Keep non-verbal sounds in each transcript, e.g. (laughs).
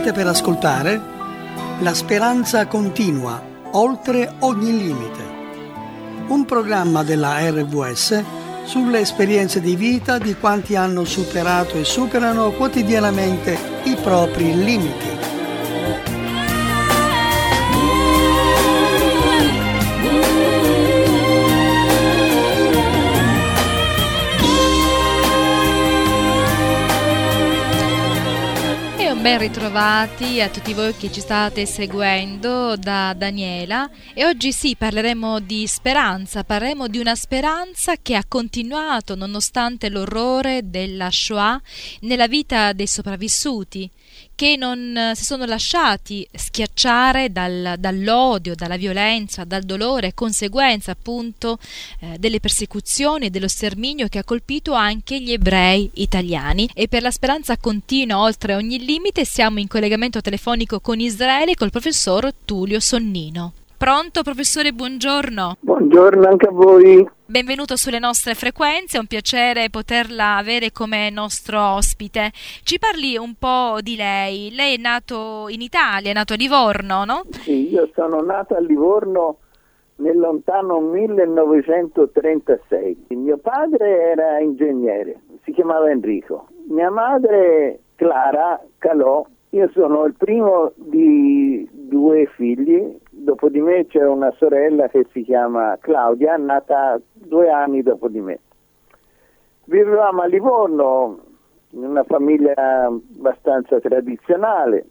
State per ascoltare La speranza continua, oltre ogni limite. Un programma della RVS sulle esperienze di vita di quanti hanno superato e superano quotidianamente i propri limiti. Ben ritrovati a tutti voi che ci state seguendo da Daniela. E oggi sì parleremo di speranza, parleremo di una speranza che ha continuato nonostante l'orrore della Shoah nella vita dei sopravvissuti che non eh, si sono lasciati schiacciare dal, dall'odio, dalla violenza, dal dolore, conseguenza appunto eh, delle persecuzioni e dello sterminio che ha colpito anche gli ebrei italiani. E per la speranza continua oltre ogni limite siamo in collegamento telefonico con Israele col professor Tullio Sonnino. Pronto professore, buongiorno. Buongiorno anche a voi. Benvenuto sulle nostre frequenze, è un piacere poterla avere come nostro ospite. Ci parli un po' di lei. Lei è nato in Italia, è nato a Livorno, no? Sì, io sono nato a Livorno nel lontano 1936. Il mio padre era ingegnere, si chiamava Enrico. Mia madre Clara Calò. Io sono il primo di due figli, dopo di me c'è una sorella che si chiama Claudia, nata due anni dopo di me. Vivevamo a Livorno, in una famiglia abbastanza tradizionale,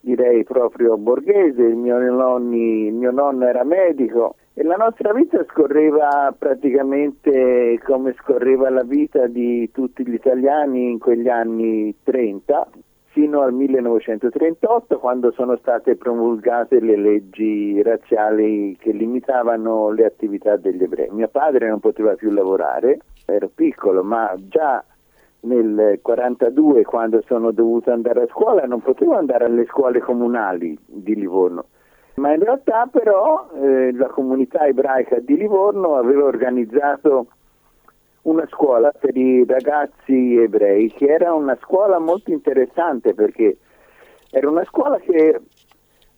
direi proprio borghese, il mio, nonni, il mio nonno era medico e la nostra vita scorreva praticamente come scorreva la vita di tutti gli italiani in quegli anni 30, fino al 1938 quando sono state promulgate le leggi razziali che limitavano le attività degli ebrei. Mio padre non poteva più lavorare, ero piccolo, ma già nel 1942 quando sono dovuto andare a scuola non potevo andare alle scuole comunali di Livorno. Ma in realtà però eh, la comunità ebraica di Livorno aveva organizzato una scuola per i ragazzi ebrei che era una scuola molto interessante perché era una scuola che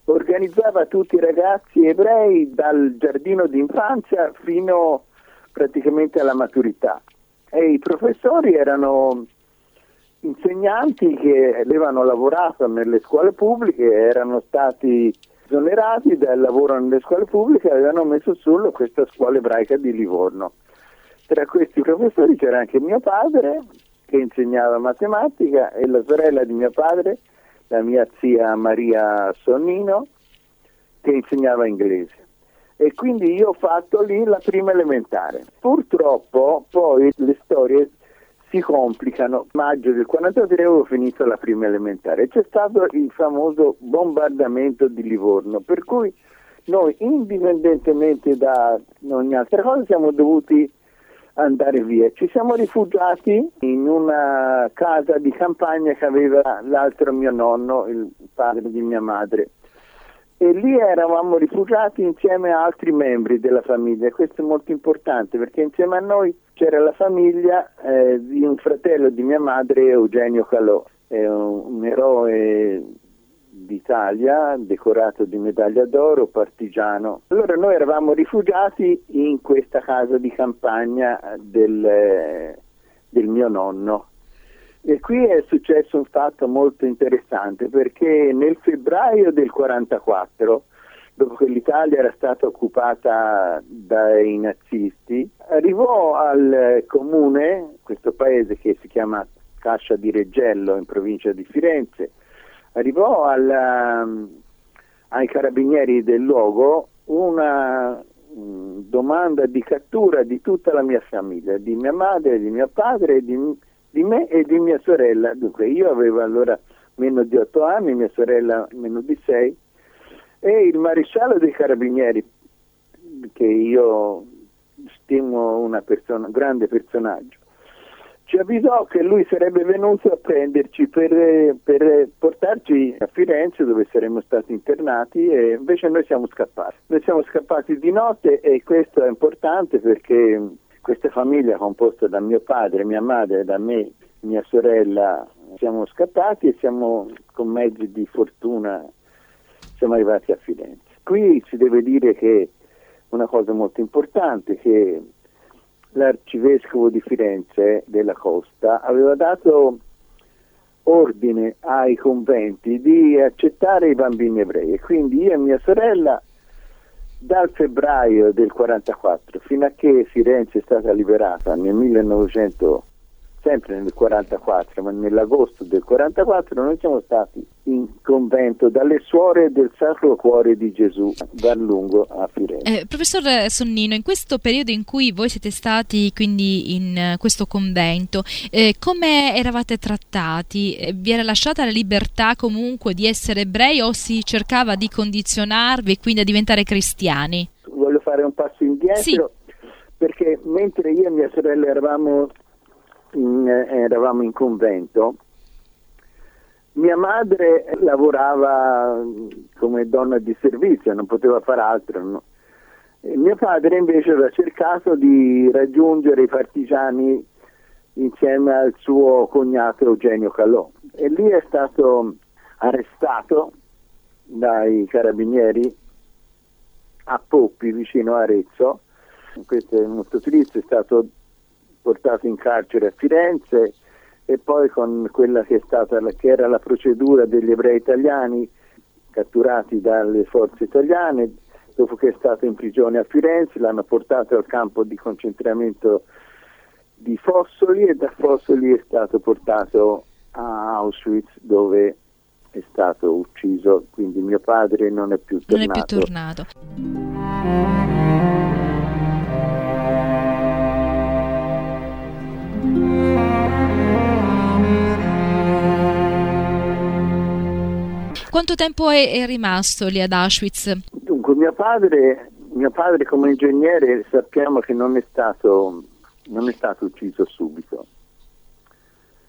organizzava tutti i ragazzi ebrei dal giardino d'infanzia fino praticamente alla maturità e i professori erano insegnanti che avevano lavorato nelle scuole pubbliche, erano stati esonerati dal lavoro nelle scuole pubbliche e avevano messo su questa scuola ebraica di Livorno. Tra questi professori c'era anche mio padre che insegnava matematica e la sorella di mio padre, la mia zia Maria Sonnino, che insegnava inglese. E quindi io ho fatto lì la prima elementare. Purtroppo poi le storie si complicano. Maggio del 43 avevo finito la prima elementare. C'è stato il famoso bombardamento di Livorno, per cui noi indipendentemente da ogni altra cosa siamo dovuti andare via. Ci siamo rifugiati in una casa di campagna che aveva l'altro mio nonno, il padre di mia madre. E lì eravamo rifugiati insieme a altri membri della famiglia. Questo è molto importante perché insieme a noi c'era la famiglia eh, di un fratello di mia madre, Eugenio Calò, è un, un eroe d'Italia, decorato di medaglia d'oro, partigiano. Allora noi eravamo rifugiati in questa casa di campagna del, del mio nonno. E qui è successo un fatto molto interessante perché nel febbraio del 1944, dopo che l'Italia era stata occupata dai nazisti, arrivò al comune, questo paese che si chiama Cascia di Reggello in provincia di Firenze, arrivò alla, um, ai carabinieri del luogo una um, domanda di cattura di tutta la mia famiglia, di mia madre, di mio padre, di, di, me e di mia sorella. Dunque io avevo allora meno di otto anni, mia sorella meno di sei, e il maresciallo dei carabinieri, che io stimo una persona, un grande personaggio, ci avvisò che lui sarebbe venuto a prenderci per, per, portarci a Firenze dove saremmo stati internati e invece noi siamo scappati. Noi siamo scappati di notte e questo è importante perché questa famiglia composta da mio padre, mia madre, da me, mia sorella siamo scappati e siamo con mezzi di fortuna siamo arrivati a Firenze. Qui si deve dire che una cosa molto importante che l'arcivescovo di Firenze della Costa aveva dato ordine ai conventi di accettare i bambini ebrei. Quindi io e mia sorella dal febbraio del 44 fino a che Firenze è stata liberata nel 1900 sempre nel 44, ma nell'agosto del 44 noi siamo stati in convento dalle suore del Sacro Cuore di Gesù dal lungo a Firenze. Eh, professor Sonnino, in questo periodo in cui voi siete stati quindi in uh, questo convento, eh, come eravate trattati? Eh, vi era lasciata la libertà comunque di essere ebrei o si cercava di condizionarvi e quindi a diventare cristiani? Voglio fare un passo indietro. Sì. Perché mentre io e mia sorella eravamo in, eravamo in convento, mia madre lavorava come donna di servizio, non poteva fare altro. No? mio padre invece aveva cercato di raggiungere i partigiani insieme al suo cognato Eugenio Calò e lì è stato arrestato dai carabinieri a Poppi vicino Arezzo. Questo è molto triste, è stato portato in carcere a Firenze e poi con quella che, stata, che era la procedura degli ebrei italiani catturati dalle forze italiane, dopo che è stato in prigione a Firenze l'hanno portato al campo di concentramento di Fossoli e da Fossoli è stato portato a Auschwitz dove è stato ucciso, quindi mio padre non è più tornato. Non è più tornato. Quanto tempo è, è rimasto lì ad Auschwitz? Dunque, mio padre, mio padre come ingegnere sappiamo che non è stato, non è stato ucciso subito.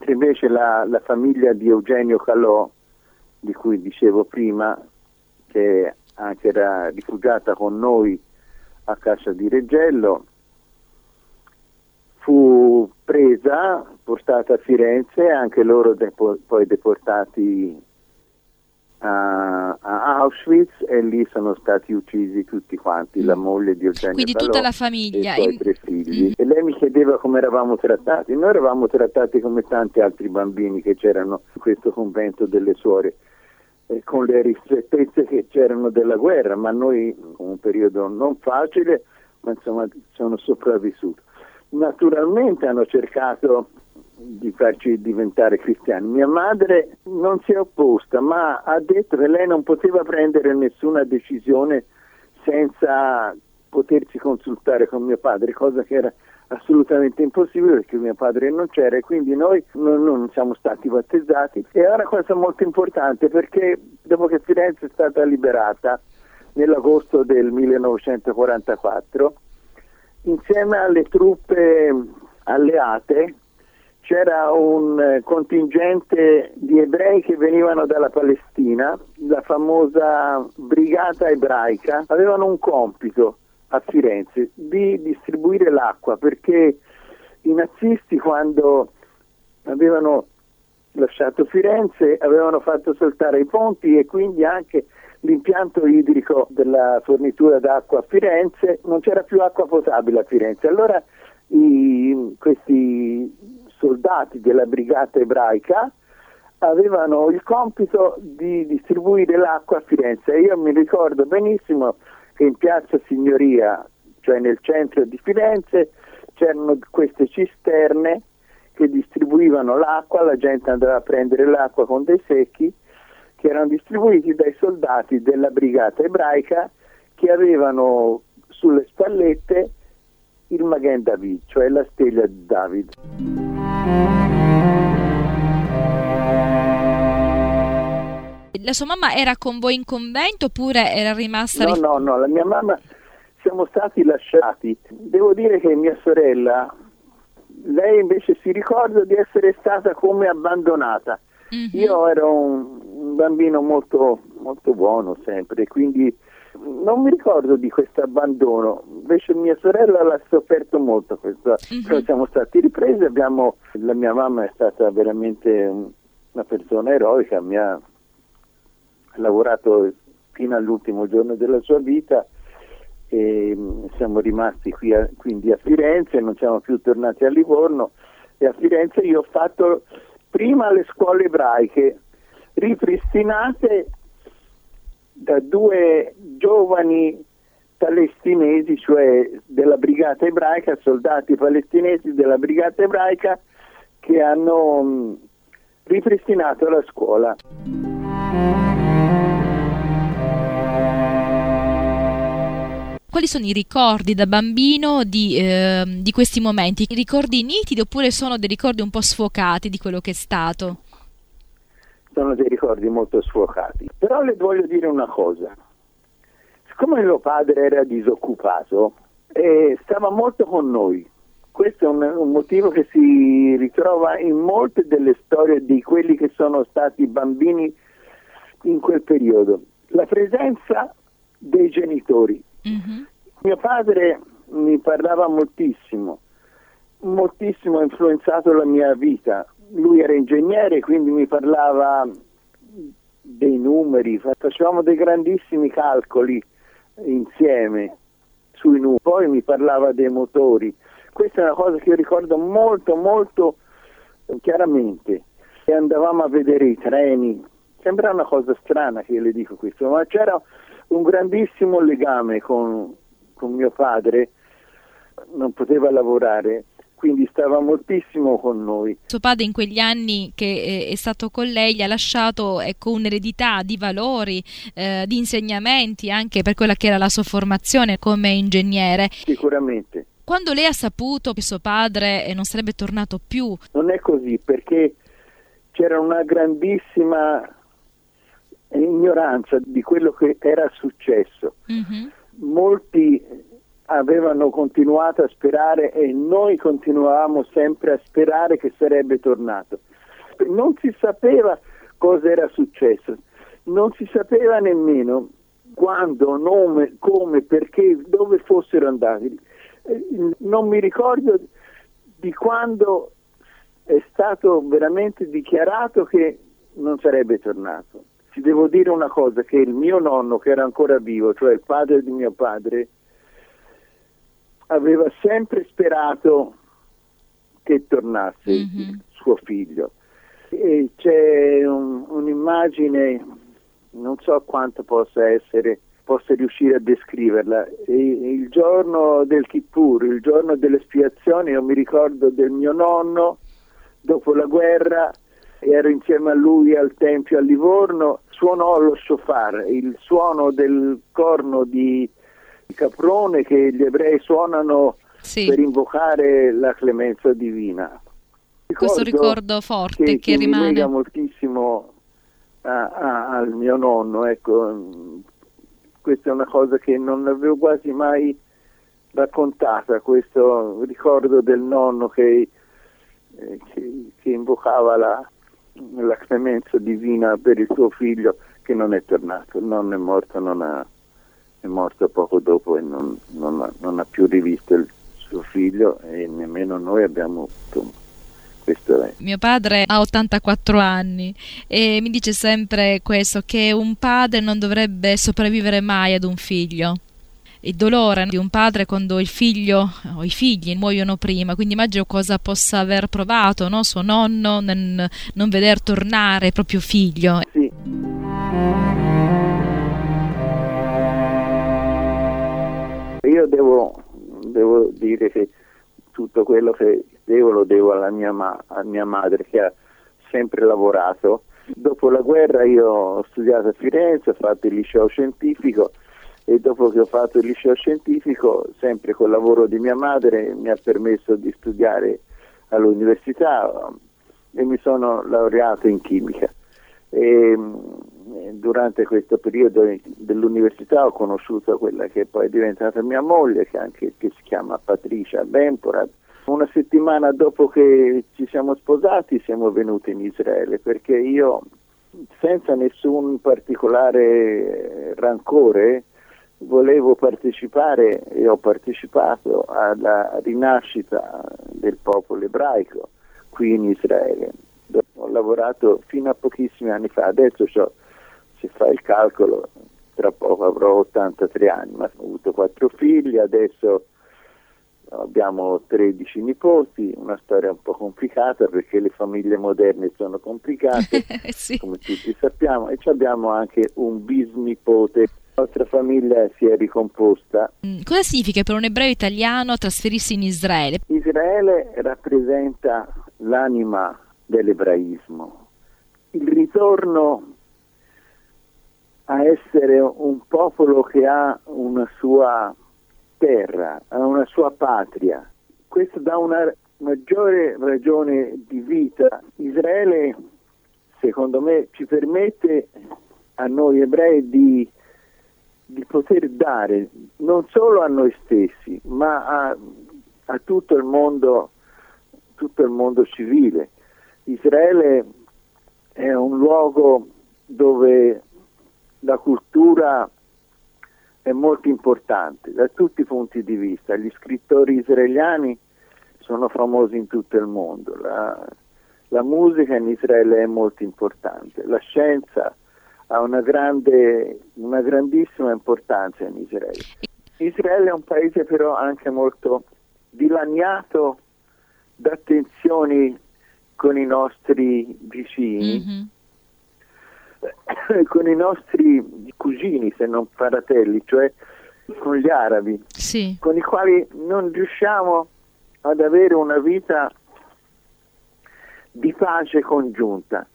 Invece la, la, famiglia di Eugenio Calò, di cui dicevo prima, che anche era rifugiata con noi a Casa di Reggello, fu presa, portata a Firenze, anche loro depo- poi deportati a, Auschwitz e lì sono stati uccisi tutti quanti, la moglie di Eugenio Quindi Palò tutta la famiglia. e i suoi tre figli. Mm. E lei mi chiedeva come eravamo trattati. Noi eravamo trattati come tanti altri bambini che c'erano in questo convento delle suore eh, con le ristrettezze che c'erano della guerra, ma noi un periodo non facile, ma insomma sono sopravvissuto. Naturalmente hanno cercato di farci diventare cristiani. Mia madre non si è opposta, ma ha detto che lei non poteva prendere nessuna decisione senza potersi consultare con mio padre, cosa che era assolutamente impossibile perché mio padre non c'era e quindi noi non, non siamo stati battezzati. E è una cosa molto importante perché dopo che Firenze è stata liberata nell'agosto del 1944, insieme alle truppe alleate c'era un eh, contingente di ebrei che venivano dalla Palestina, la famosa brigata ebraica, avevano un compito a Firenze di distribuire l'acqua perché i nazisti quando avevano lasciato Firenze avevano fatto saltare i ponti e quindi anche l'impianto idrico della fornitura d'acqua a Firenze, non c'era più acqua potabile a Firenze. Allora i, questi soldati della brigata ebraica avevano il compito di distribuire l'acqua a Firenze. Io mi ricordo benissimo che in piazza Signoria, cioè nel centro di Firenze, c'erano queste cisterne che distribuivano l'acqua, la gente andava a prendere l'acqua con dei secchi che erano distribuiti dai soldati della brigata ebraica che avevano sulle spallette il Magen David, cioè la stella di David. La sua mamma era con voi in convento oppure era rimasta... No, no, no, la mia mamma siamo stati lasciati. Devo dire che mia sorella, lei invece si ricorda di essere stata come abbandonata. Mm-hmm. Io ero un, un bambino molto, molto buono sempre, quindi non mi ricordo di questo abbandono, invece mia sorella l'ha sofferto molto questo. Mm-hmm. siamo stati ripresi, abbiamo, la mia mamma è stata veramente una persona eroica, mi ha lavorato fino all'ultimo giorno della sua vita e mm, siamo rimasti qui a, quindi a Firenze, non siamo più tornati a Livorno e a Firenze io ho fatto prima le scuole ebraiche ripristinate da due giovani palestinesi, cioè della brigata ebraica, soldati palestinesi della brigata ebraica che hanno mm, ripristinato la scuola. Quali sono i ricordi da bambino di, eh, di questi momenti? Ricordi nitidi oppure sono dei ricordi un po' sfocati di quello che è stato? Sono dei ricordi molto sfocati. Però le voglio dire una cosa. Siccome mio padre era disoccupato, eh, stava molto con noi. Questo è un, un, motivo che si ritrova in molte delle storie di quelli che sono stati bambini in quel periodo. La presenza dei genitori. Mm-hmm. Mio padre mi parlava moltissimo, moltissimo ha influenzato la mia vita. Lui era ingegnere, quindi mi parlava dei numeri, facevamo dei grandissimi calcoli insieme sui numeri, poi mi parlava dei motori. Questa è una cosa che io ricordo molto, molto chiaramente. E andavamo a vedere i treni, sembra una cosa strana che le dico questo, ma c'era un grandissimo legame con, con mio padre, non poteva lavorare quindi stava moltissimo con noi. Suo padre in quegli anni che eh, è stato con lei gli ha lasciato ecco, un'eredità di valori, eh, di insegnamenti anche per quella che era la sua formazione come ingegnere. Sicuramente. Quando lei ha saputo che suo padre eh, non sarebbe tornato più? Non è così perché c'era una grandissima ignoranza di quello che era successo. Mm-hmm. Molti avevano continuato a sperare e noi continuavamo sempre a sperare che sarebbe tornato. Non si sapeva cosa era successo, non si sapeva nemmeno quando, nome, come, perché, dove fossero andati. Eh, non mi ricordo di quando è stato veramente dichiarato che non sarebbe tornato ti devo dire una cosa, che il mio nonno, che era ancora vivo, cioè il padre di mio padre, aveva sempre sperato che tornasse mm-hmm. suo figlio. E c'è un, un'immagine, non so quanto possa essere, possa riuscire a descriverla. E, il giorno del Kippur, il giorno dell'espiazione, io mi ricordo del mio nonno, dopo la guerra, ero insieme a lui al Tempio a Livorno, suonò lo shofar, il suono del corno di caprone che gli ebrei suonano sì. per invocare la clemenza divina. Ricordo Questo ricordo forte che, che, che rimane. Mi moltissimo a, a, al mio nonno, ecco, questa è una cosa che non avevo quasi mai raccontata, questo ricordo del nonno che, eh, che, che invocava la, la clemenza divina per il suo figlio che non è tornato, il nonno è morto, non ha, è morto poco dopo e non, non, ha, non, ha, più rivisto il suo figlio e nemmeno noi abbiamo avuto. Mio padre ha 84 anni e mi dice sempre questo, che un padre non dovrebbe sopravvivere mai ad un figlio il dolore di un padre quando il figlio o i figli muoiono prima, quindi immagino cosa possa aver provato no? suo nonno nel non veder tornare proprio figlio. Io devo, devo, dire che tutto quello che devo lo devo alla mia, ma- mia madre che ha sempre lavorato. Dopo la guerra io ho studiato a Firenze, ho fatto il liceo scientifico e dopo che ho fatto il liceo scientifico, sempre col lavoro di mia madre, mi ha permesso di studiare all'università e mi sono laureato in chimica. E, durante questo periodo dell'università ho conosciuto quella che poi è diventata mia moglie, che, anche, che si chiama Patricia Bemporad. Una settimana dopo che ci siamo sposati siamo venuti in Israele perché io, senza nessun particolare rancore, volevo partecipare e ho partecipato alla rinascita del popolo ebraico qui in Israele. Ho lavorato fino a pochissimi anni fa, adesso se fa il calcolo, tra poco avrò 83 anni, ma ho avuto quattro figli, adesso abbiamo 13 nipoti, una storia un po' complicata perché le famiglie moderne sono complicate, (laughs) sì. come tutti sappiamo, e abbiamo anche un bisnipote. La nostra famiglia si è ricomposta. Mm, cosa significa per un ebreo italiano trasferirsi in Israele? Israele rappresenta l'anima dell'ebraismo, il ritorno a essere un popolo che ha una sua terra, a una sua patria. Questo dà una maggiore ragione di vita. Israele, secondo me, ci permette a noi ebrei di, di poter dare non solo a noi stessi, ma a, a tutto il mondo, tutto il mondo civile. Israele è un luogo dove la cultura è molto importante da tutti i punti di vista. Gli scrittori israeliani sono famosi in tutto il mondo, la, la musica in Israele è molto importante, la scienza ha una, grande, una grandissima importanza in Israele. Israele è un paese però anche molto dilaniato da tensioni con i nostri vicini. Mm-hmm (coughs) con i nostri cugini, se non fratelli, cioè con gli arabi, sì. con i quali non riusciamo ad avere una vita di pace congiunta.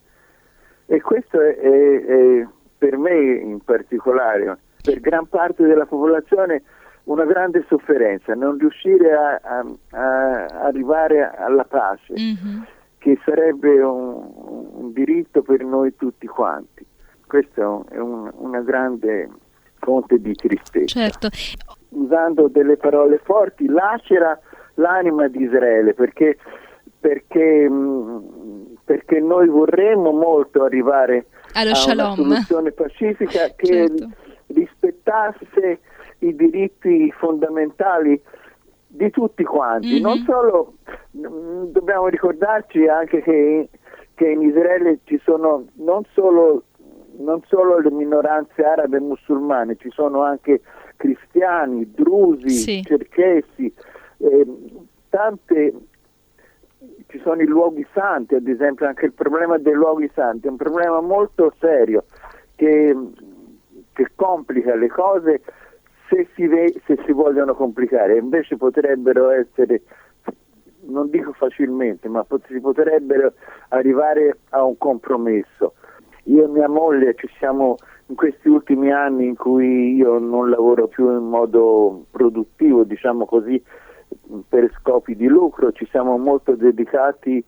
E questo è, è, è per me in particolare, per gran parte della popolazione, una grande sofferenza, non riuscire a, a, a arrivare alla pace. Mm-hmm che sarebbe un, un, diritto per noi tutti quanti. Questa è un, una grande fonte di tristezza. Certo. Usando delle parole forti, lacera l'anima di Israele perché, perché, mm, perché noi vorremmo molto arrivare Allo a shalom. una soluzione pacifica che certo. rispettasse i diritti fondamentali di tutti quanti, mm-hmm. non solo mm, dobbiamo ricordarci anche che, che, in Israele ci sono non solo, non solo le minoranze arabe e musulmane, ci sono anche cristiani, drusi, sì. cerchesi, eh, tante ci sono i luoghi santi, ad esempio anche il problema dei luoghi santi è un problema molto serio che, che complica le cose se si, ve, se si vogliono complicare, invece potrebbero essere, non dico facilmente, ma si potrebbero arrivare a un compromesso. Io e mia moglie ci siamo in questi ultimi anni in cui io non lavoro più in modo produttivo, diciamo così, per scopi di lucro, ci siamo molto dedicati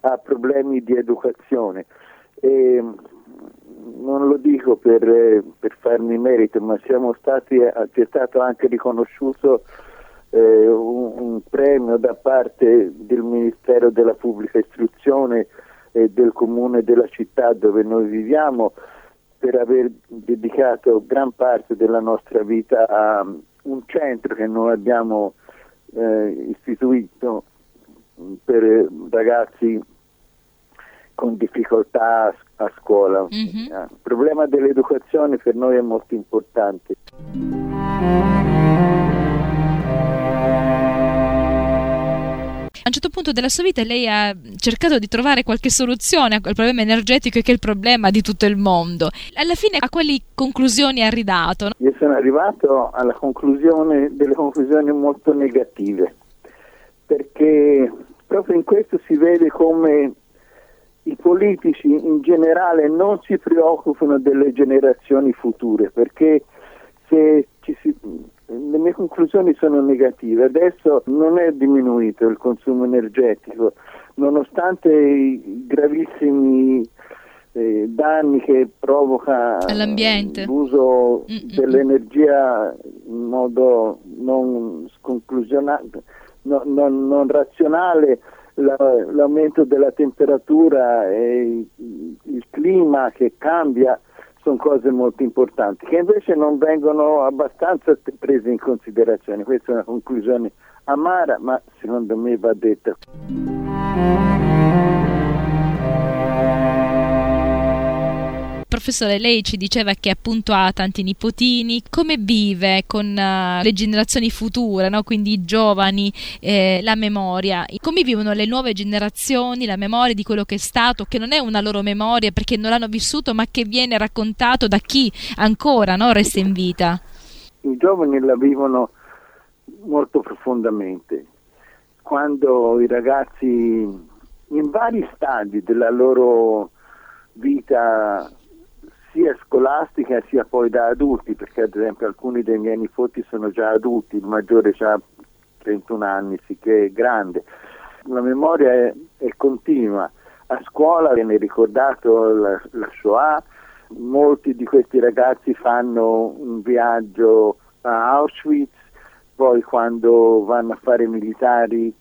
a problemi di educazione. E non lo dico per, eh, per, farmi merito, ma siamo stati, eh, ci è stato anche riconosciuto eh, un, un, premio da parte del Ministero della Pubblica Istruzione e del comune della città dove noi viviamo per aver dedicato gran parte della nostra vita a un centro che noi abbiamo eh, istituito per ragazzi con difficoltà a scuola. Mm-hmm. Il problema dell'educazione per noi è molto importante. A un certo punto della sua vita lei ha cercato di trovare qualche soluzione al problema energetico che è il problema di tutto il mondo. Alla fine a quali conclusioni ha ridato? Io sono arrivato alla conclusione delle conclusioni molto negative, perché proprio in questo si vede come i politici in generale non si preoccupano delle generazioni future perché se ci si, le mie conclusioni sono negative. Adesso non è diminuito il consumo energetico, nonostante i gravissimi eh, danni che provoca all'ambiente l'uso Mm-mm. dell'energia in modo non sconclusionato, no, non, non razionale l'aumento della temperatura e il clima che cambia sono cose molto importanti che invece non vengono abbastanza prese in considerazione. Questa è una conclusione amara, ma secondo me va detta. Professore, lei ci diceva che appunto ha tanti nipotini, come vive con uh, le generazioni future, no? quindi i giovani, eh, la memoria, come vivono le nuove generazioni la memoria di quello che è stato, che non è una loro memoria perché non l'hanno vissuto, ma che viene raccontato da chi ancora no? resta in vita? I giovani la vivono molto profondamente. Quando i ragazzi in vari stadi della loro vita sia scolastica sia poi da adulti, perché ad esempio alcuni dei miei nipoti sono già adulti, il maggiore ha 31 anni, sì che è grande. La memoria è, è continua. A scuola viene ricordato la, la Shoah, molti di questi ragazzi fanno un viaggio a Auschwitz, poi quando vanno a fare militari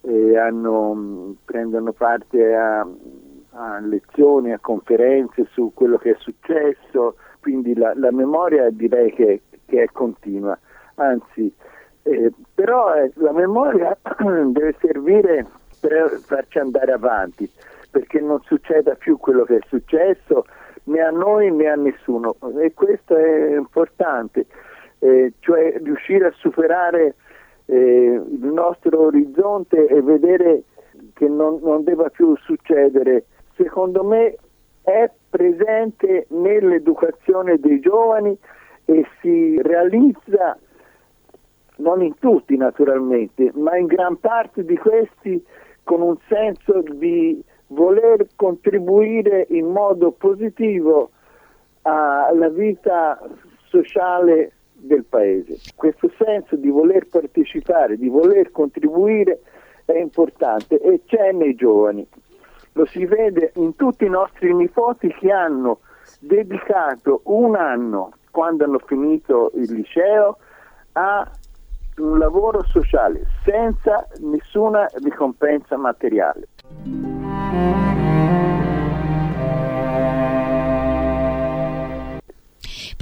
eh, hanno, prendono parte a, a, lezioni, a conferenze su quello che è successo, quindi la, la memoria direi che, che, è continua, anzi, eh, però eh, la memoria (clears throat) deve servire per farci andare avanti, perché non succeda più quello che è successo né a noi né a nessuno. E questo è importante eh, cioè riuscire a superare eh, il nostro orizzonte e vedere che non, non debba più succedere, secondo me è presente nell'educazione dei giovani e si realizza non in tutti naturalmente, ma in gran parte di questi con un senso di voler contribuire in modo positivo alla vita sociale del paese. Questo senso di voler partecipare, di voler contribuire è importante e c'è nei giovani. Lo si vede in tutti i nostri nipoti che hanno dedicato un anno, quando hanno finito il liceo, a un lavoro sociale senza nessuna ricompensa materiale.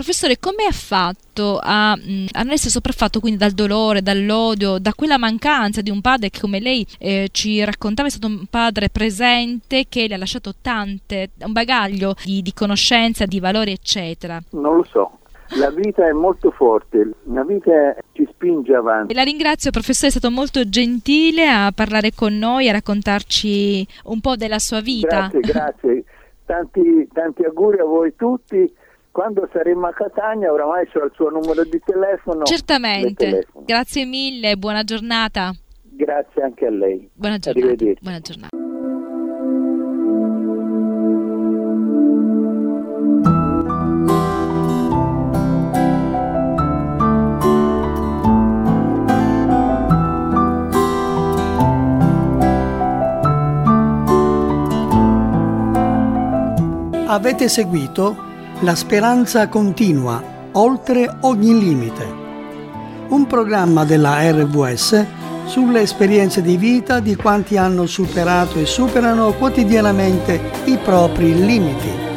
Professore, come ha fatto a, mm, a, non essere sopraffatto quindi dal dolore, dall'odio, da quella mancanza di un padre che come lei eh, ci raccontava è stato un padre presente che le ha lasciato tante, un bagaglio di, di conoscenza, di valori eccetera? Non lo so, la vita è molto forte, la vita ci spinge avanti. La ringrazio, professore, è stato molto gentile a parlare con noi, a raccontarci un po' della sua vita. Grazie, grazie. (laughs) Tanti, tanti auguri a voi tutti quando saremo a Catania, oramai c'ho il suo numero di telefono. Certamente, grazie mille, buona giornata. Grazie anche a lei. Buona giornata. Buona giornata. Avete seguito la speranza continua, oltre ogni limite. Un programma della RVS sulle esperienze di vita di quanti hanno superato e superano quotidianamente i propri limiti.